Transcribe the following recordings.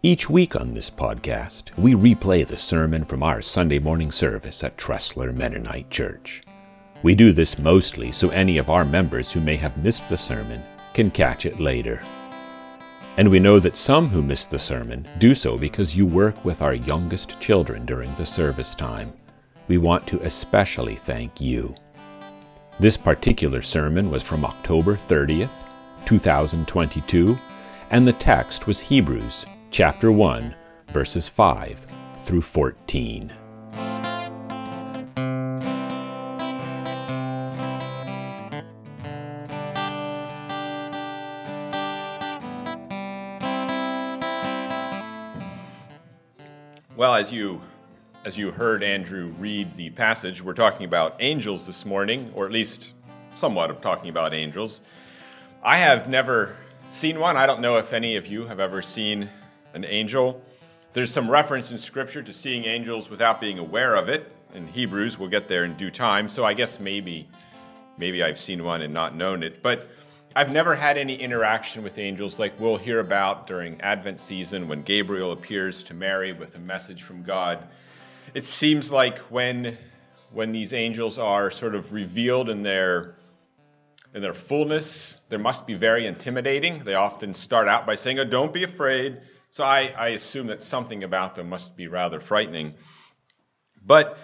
Each week on this podcast, we replay the sermon from our Sunday morning service at Tressler Mennonite Church. We do this mostly so any of our members who may have missed the sermon can catch it later. And we know that some who missed the sermon do so because you work with our youngest children during the service time. We want to especially thank you. This particular sermon was from October 30th, 2022, and the text was Hebrews chapter 1, verses 5 through 14. Well, as you as you heard Andrew read the passage, we're talking about angels this morning, or at least somewhat of talking about angels. I have never seen one. I don't know if any of you have ever seen an angel. There's some reference in Scripture to seeing angels without being aware of it. In Hebrews, we'll get there in due time. So I guess maybe, maybe I've seen one and not known it. But I've never had any interaction with angels like we'll hear about during Advent season when Gabriel appears to Mary with a message from God. It seems like when when these angels are sort of revealed in their in their fullness, they must be very intimidating. They often start out by saying, "Oh, don't be afraid." So I, I assume that something about them must be rather frightening. But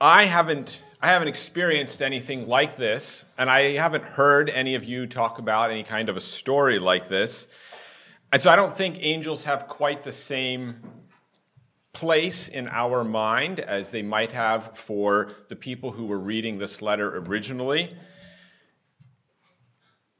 I haven't I haven't experienced anything like this, and I haven't heard any of you talk about any kind of a story like this. And so I don't think angels have quite the same place in our mind as they might have for the people who were reading this letter originally.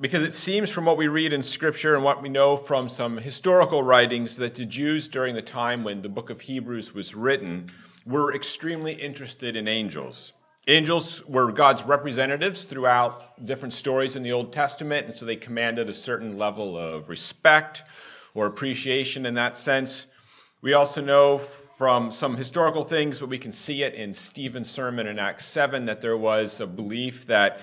Because it seems from what we read in Scripture and what we know from some historical writings that the Jews during the time when the book of Hebrews was written were extremely interested in angels. Angels were God's representatives throughout different stories in the Old Testament, and so they commanded a certain level of respect or appreciation in that sense. We also know from some historical things, but we can see it in Stephen's sermon in Acts 7, that there was a belief that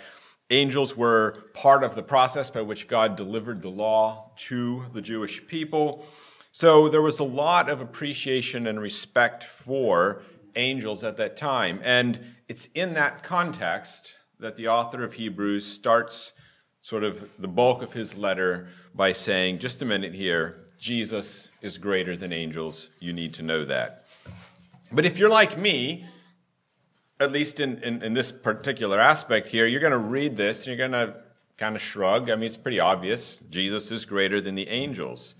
Angels were part of the process by which God delivered the law to the Jewish people. So there was a lot of appreciation and respect for angels at that time. And it's in that context that the author of Hebrews starts sort of the bulk of his letter by saying, just a minute here, Jesus is greater than angels. You need to know that. But if you're like me, at least in, in, in this particular aspect here, you're going to read this and you're going to kind of shrug. I mean, it's pretty obvious. Jesus is greater than the angels.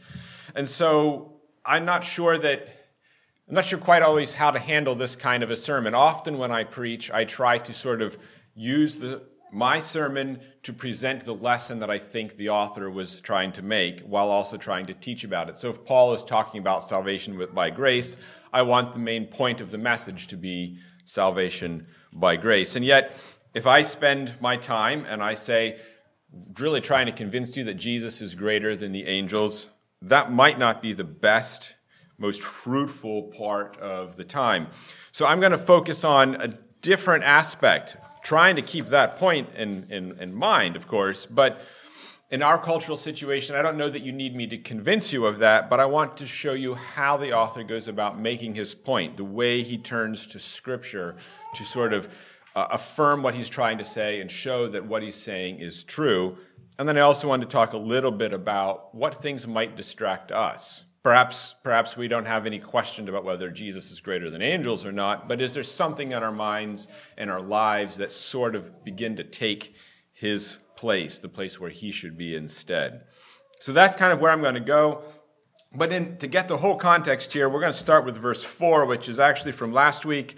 And so I'm not sure that, I'm not sure quite always how to handle this kind of a sermon. Often when I preach, I try to sort of use the, my sermon to present the lesson that I think the author was trying to make while also trying to teach about it. So if Paul is talking about salvation with, by grace, I want the main point of the message to be salvation by grace. And yet, if I spend my time and I say, really trying to convince you that Jesus is greater than the angels, that might not be the best, most fruitful part of the time. So I'm going to focus on a different aspect, trying to keep that point in, in, in mind, of course, but in our cultural situation, I don't know that you need me to convince you of that, but I want to show you how the author goes about making his point, the way he turns to Scripture to sort of uh, affirm what he's trying to say and show that what he's saying is true. And then I also want to talk a little bit about what things might distract us. Perhaps, perhaps we don't have any question about whether Jesus is greater than angels or not, but is there something in our minds and our lives that sort of begin to take his place, the place where he should be instead. So that's kind of where I'm going to go. But in, to get the whole context here, we're going to start with verse 4, which is actually from last week.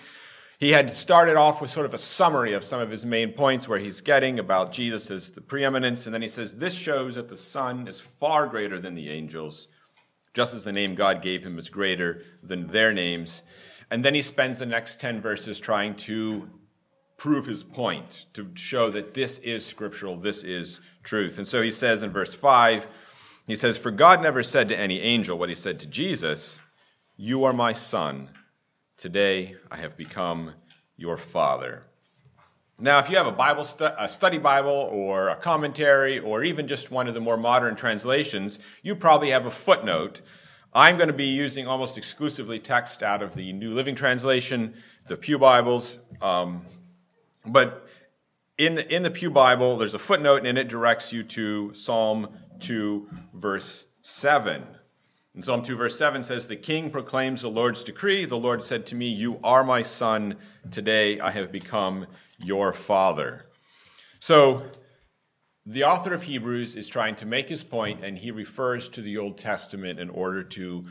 He had started off with sort of a summary of some of his main points where he's getting about Jesus as the preeminence. And then he says, This shows that the Son is far greater than the angels, just as the name God gave him is greater than their names. And then he spends the next 10 verses trying to prove his point, to show that this is scriptural, this is truth. And so he says in verse 5, he says, For God never said to any angel what he said to Jesus, You are my son. Today I have become your father. Now, if you have a Bible stu- a study Bible or a commentary or even just one of the more modern translations, you probably have a footnote I'm going to be using almost exclusively text out of the New Living Translation, the Pew Bibles. Um, but in the, in the Pew Bible, there's a footnote and it directs you to Psalm 2, verse 7. And Psalm 2, verse 7 says, The king proclaims the Lord's decree. The Lord said to me, You are my son. Today I have become your father. So the author of Hebrews is trying to make his point, and he refers to the Old Testament in order to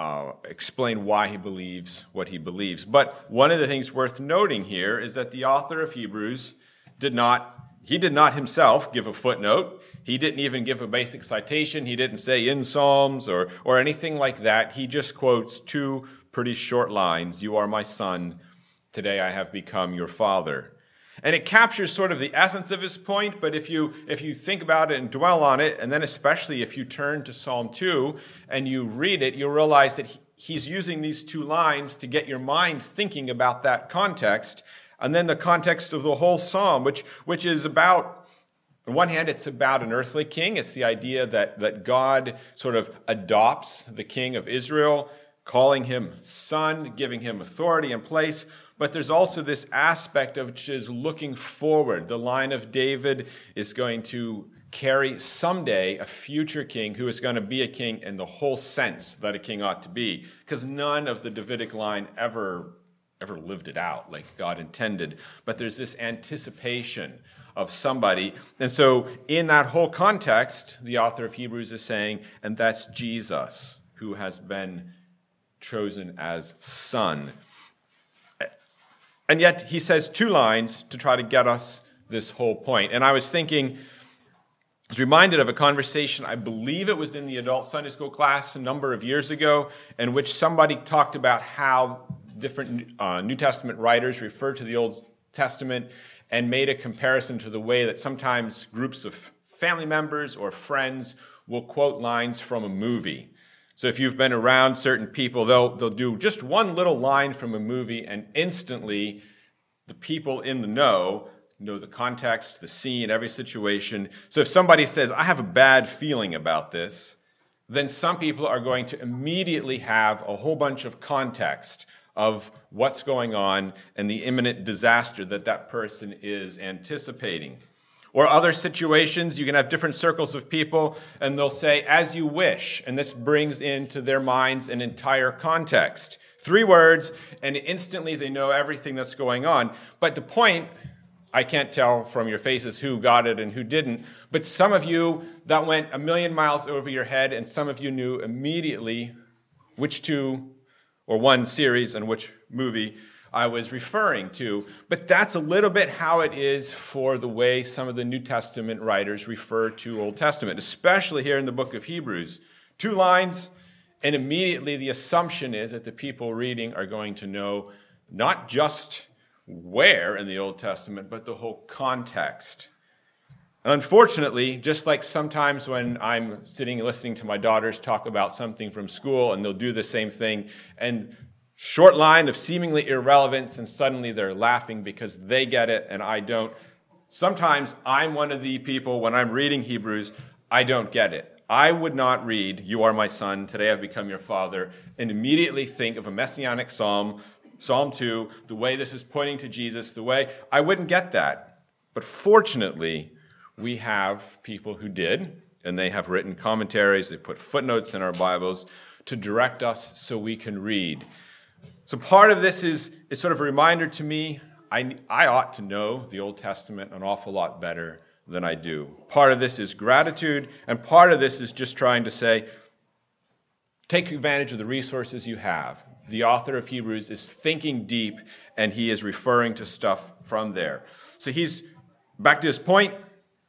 uh, explain why he believes what he believes. But one of the things worth noting here is that the author of Hebrews did not he did not himself give a footnote. He didn't even give a basic citation. He didn't say in Psalms or, or anything like that. He just quotes two pretty short lines You are my son. Today I have become your father. And it captures sort of the essence of his point, but if you, if you think about it and dwell on it, and then especially if you turn to Psalm 2 and you read it, you'll realize that he's using these two lines to get your mind thinking about that context, and then the context of the whole psalm, which, which is about, on one hand, it's about an earthly king. It's the idea that, that God sort of adopts the king of Israel, calling him son, giving him authority and place. But there's also this aspect of which is looking forward. The line of David is going to carry someday a future king who is going to be a king in the whole sense that a king ought to be, because none of the Davidic line ever ever lived it out like God intended. But there's this anticipation of somebody. And so, in that whole context, the author of Hebrews is saying, and that's Jesus who has been chosen as son. And yet he says two lines to try to get us this whole point. And I was thinking, I was reminded of a conversation, I believe it was in the adult Sunday school class a number of years ago, in which somebody talked about how different uh, New Testament writers refer to the Old Testament and made a comparison to the way that sometimes groups of family members or friends will quote lines from a movie. So if you've been around certain people, they'll, they'll do just one little line from a movie, and instantly the people in the know know the context, the scene, every situation. So if somebody says, I have a bad feeling about this, then some people are going to immediately have a whole bunch of context of what's going on and the imminent disaster that that person is anticipating. Or other situations, you can have different circles of people, and they'll say, as you wish. And this brings into their minds an entire context. Three words, and instantly they know everything that's going on. But the point, I can't tell from your faces who got it and who didn't, but some of you, that went a million miles over your head, and some of you knew immediately which two or one series and which movie I was referring to. But that's a little bit how it is for the way some of the New Testament writers refer to Old Testament, especially here in the book of Hebrews. Two lines, and immediately the assumption is that the people reading are going to know not just where in the Old Testament, but the whole context. Unfortunately, just like sometimes when I'm sitting listening to my daughters talk about something from school and they'll do the same thing, and short line of seemingly irrelevance, and suddenly they're laughing because they get it and I don't. Sometimes I'm one of the people, when I'm reading Hebrews, I don't get it. I would not read, You are my son, today I've become your father, and immediately think of a messianic psalm, Psalm 2, the way this is pointing to Jesus, the way I wouldn't get that. But fortunately, we have people who did, and they have written commentaries, they put footnotes in our Bibles to direct us so we can read. So part of this is, is sort of a reminder to me I, I ought to know the Old Testament an awful lot better than I do. Part of this is gratitude, and part of this is just trying to say, take advantage of the resources you have. The author of Hebrews is thinking deep, and he is referring to stuff from there. So he's back to his point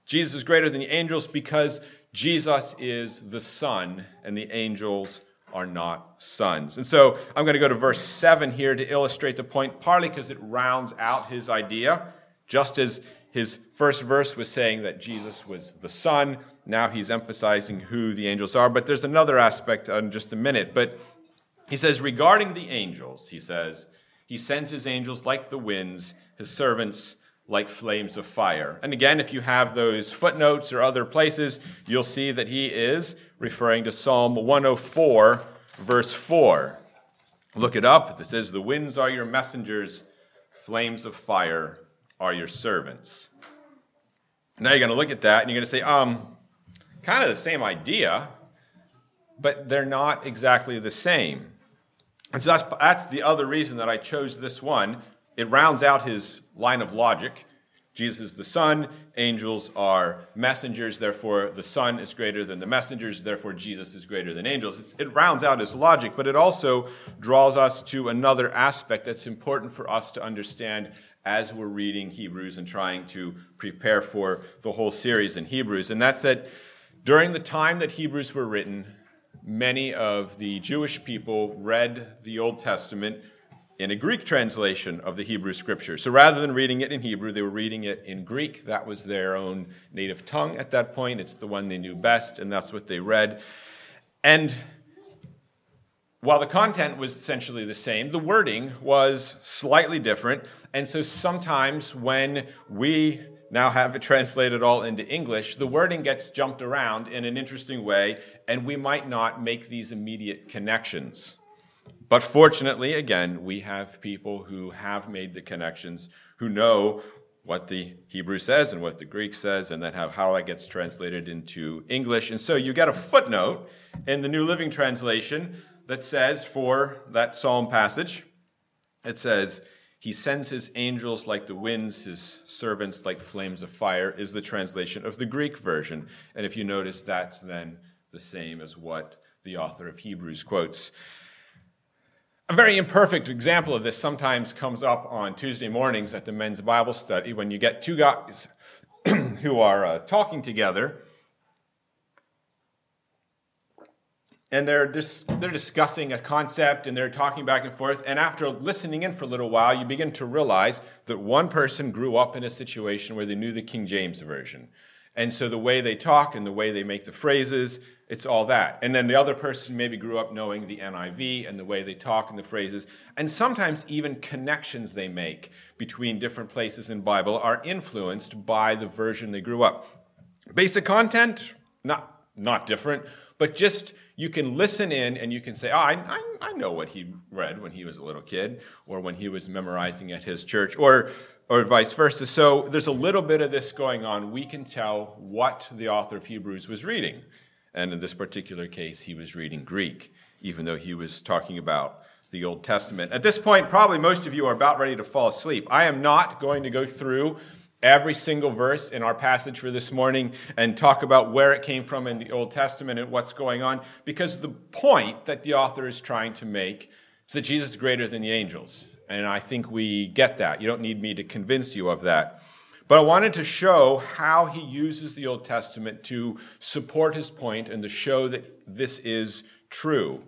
Jesus is greater than the angels because Jesus is the Son, and the angels are not sons. And so I'm going to go to verse 7 here to illustrate the point, partly because it rounds out his idea, just as his first verse was saying that Jesus was the Son. Now he's emphasizing who the angels are. But there's another aspect in just a minute. But he says, regarding the angels, he says, he sends his angels like the winds, his servants like flames of fire. And again, if you have those footnotes or other places, you'll see that he is referring to Psalm 104, verse 4. Look it up. This says, The winds are your messengers, flames of fire are your servants. Now you're going to look at that and you're going to say, um, kind of the same idea, but they're not exactly the same. And so that's, that's the other reason that I chose this one. It rounds out his line of logic. Jesus is the Son, angels are messengers, therefore the Son is greater than the messengers, therefore Jesus is greater than angels. It's, it rounds out his logic, but it also draws us to another aspect that's important for us to understand as we're reading Hebrews and trying to prepare for the whole series in Hebrews. And that's that during the time that Hebrews were written, many of the Jewish people read the Old Testament in a Greek translation of the Hebrew scripture. So rather than reading it in Hebrew, they were reading it in Greek. That was their own native tongue at that point. It's the one they knew best, and that's what they read. And while the content was essentially the same, the wording was slightly different. And so sometimes when we now have it translated all into English, the wording gets jumped around in an interesting way, and we might not make these immediate connections. But fortunately, again, we have people who have made the connections, who know what the Hebrew says and what the Greek says, and then how, how that gets translated into English. And so you get a footnote in the New Living Translation that says, for that psalm passage, it says, He sends His angels like the winds, His servants like flames of fire, is the translation of the Greek version. And if you notice, that's then the same as what the author of Hebrews quotes. A very imperfect example of this sometimes comes up on Tuesday mornings at the men's Bible study when you get two guys who are uh, talking together and they're, dis- they're discussing a concept and they're talking back and forth. And after listening in for a little while, you begin to realize that one person grew up in a situation where they knew the King James Version. And so the way they talk and the way they make the phrases it's all that. And then the other person maybe grew up knowing the NIV and the way they talk and the phrases. And sometimes even connections they make between different places in Bible are influenced by the version they grew up. Basic content, not, not different, but just you can listen in and you can say, oh, I, I, I know what he read when he was a little kid or when he was memorizing at his church or or vice versa. So there's a little bit of this going on. We can tell what the author of Hebrews was reading. And in this particular case, he was reading Greek, even though he was talking about the Old Testament. At this point, probably most of you are about ready to fall asleep. I am not going to go through every single verse in our passage for this morning and talk about where it came from in the Old Testament and what's going on, because the point that the author is trying to make is that Jesus is greater than the angels. And I think we get that. You don't need me to convince you of that. But I wanted to show how he uses the Old Testament to support his point and to show that this is true.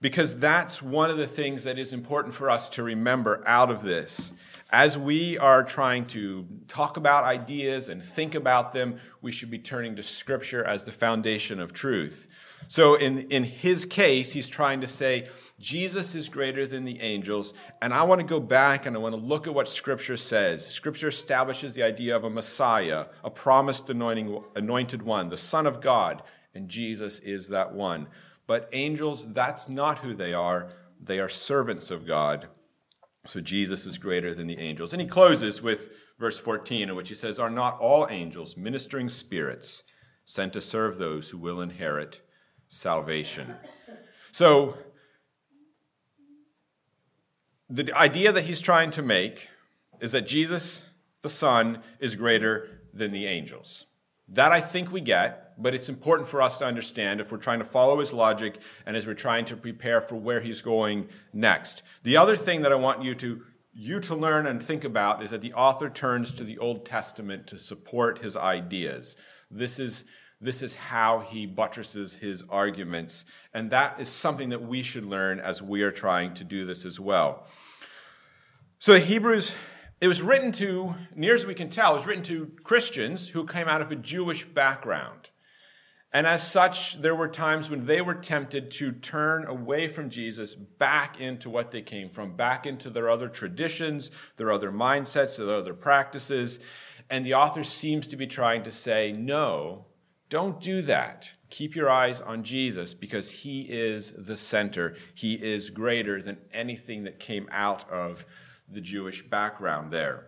Because that's one of the things that is important for us to remember out of this. As we are trying to talk about ideas and think about them, we should be turning to Scripture as the foundation of truth. So, in, in his case, he's trying to say, Jesus is greater than the angels. And I want to go back and I want to look at what Scripture says. Scripture establishes the idea of a Messiah, a promised anointing, anointed one, the Son of God, and Jesus is that one. But angels, that's not who they are. They are servants of God. So Jesus is greater than the angels. And he closes with verse 14, in which he says, Are not all angels ministering spirits sent to serve those who will inherit salvation? So, the idea that he's trying to make is that Jesus, the Son, is greater than the angels. That I think we get, but it's important for us to understand if we're trying to follow his logic and as we're trying to prepare for where he's going next. The other thing that I want you to you to learn and think about is that the author turns to the Old Testament to support his ideas. This is this is how he buttresses his arguments. And that is something that we should learn as we are trying to do this as well. So, the Hebrews, it was written to, near as we can tell, it was written to Christians who came out of a Jewish background. And as such, there were times when they were tempted to turn away from Jesus back into what they came from, back into their other traditions, their other mindsets, their other practices. And the author seems to be trying to say, no, Don't do that. Keep your eyes on Jesus because he is the center. He is greater than anything that came out of the Jewish background there.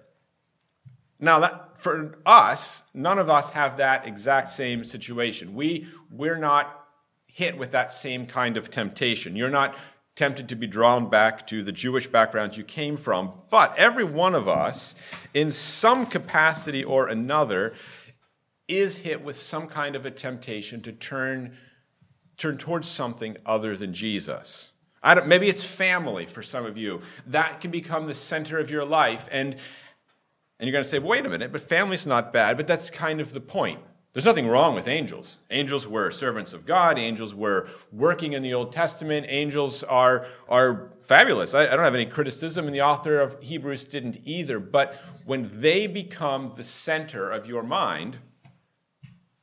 Now, that, for us, none of us have that exact same situation. We, we're not hit with that same kind of temptation. You're not tempted to be drawn back to the Jewish background you came from, but every one of us, in some capacity or another, is hit with some kind of a temptation to turn, turn towards something other than Jesus. maybe it's family for some of you. That can become the center of your life. And, and you're going to say, wait a minute, but family's not bad, but that's kind of the point. There's nothing wrong with angels. Angels were servants of God. Angels were working in the Old Testament. Angels are, are fabulous. I, I, don't have any criticism, and the author of Hebrews didn't either. But when they become the center of your mind,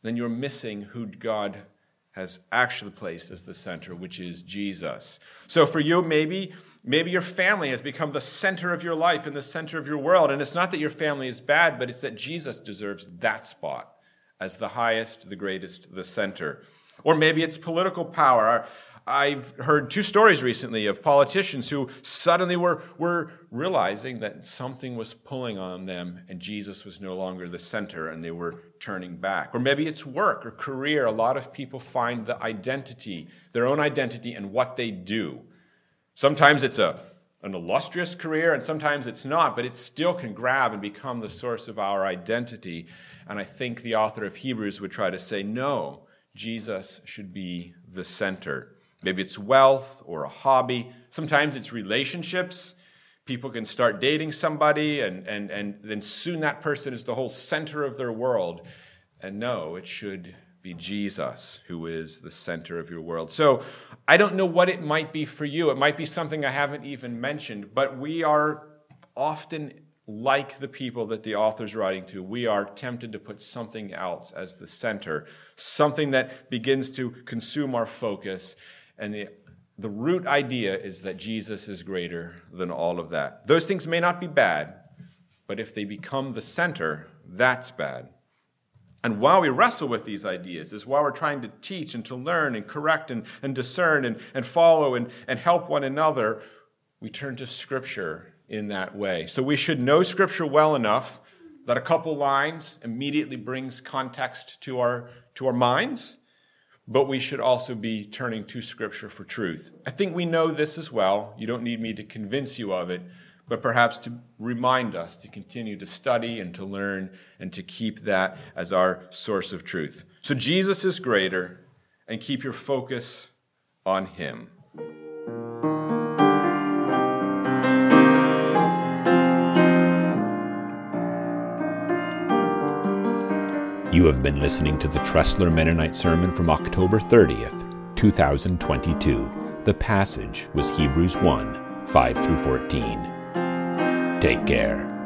then you're missing who God has actually placed as the center, which is Jesus. So for you, maybe maybe your family has become the center of your life and the center of your world. And it's not that your family is bad, but it's that Jesus deserves that spot as the highest, the greatest, the center. Or maybe it's political power. I've heard two stories recently of politicians who suddenly were, were realizing that something was pulling on them and Jesus was no longer the center and they were turning back. Or maybe it's work or career. A lot of people find the identity, their own identity, and what they do. Sometimes it's a, an illustrious career and sometimes it's not, but it still can grab and become the source of our identity. And I think the author of Hebrews would try to say, no, Jesus should be the center. Maybe it's wealth or a hobby. Sometimes it's relationships. People can start dating somebody, and, and, and then soon that person is the whole center of their world. And no, it should be Jesus who is the center of your world. So I don't know what it might be for you. It might be something I haven't even mentioned, but we are often like the people that the author's writing to, we are tempted to put something else as the center, something that begins to consume our focus and the, the root idea is that Jesus is greater than all of that. Those things may not be bad, but if they become the center, that's bad. And while we wrestle with these ideas, is while we're trying to teach and to learn and correct and, and discern and, and follow and, and help one another, we turn to Scripture in that way. So we should know Scripture well enough that a couple lines immediately brings context to our, to our minds but we should also be turning to Scripture for truth. I think we know this as well. You don't need me to convince you of it, but perhaps to remind us to continue to study and to learn and to keep that as our source of truth. So Jesus is greater, and keep your focus on Him. You have been listening to the Tressler Mennonite Sermon from October 30th, 2022. The passage was Hebrews 1 5 through 14. Take care.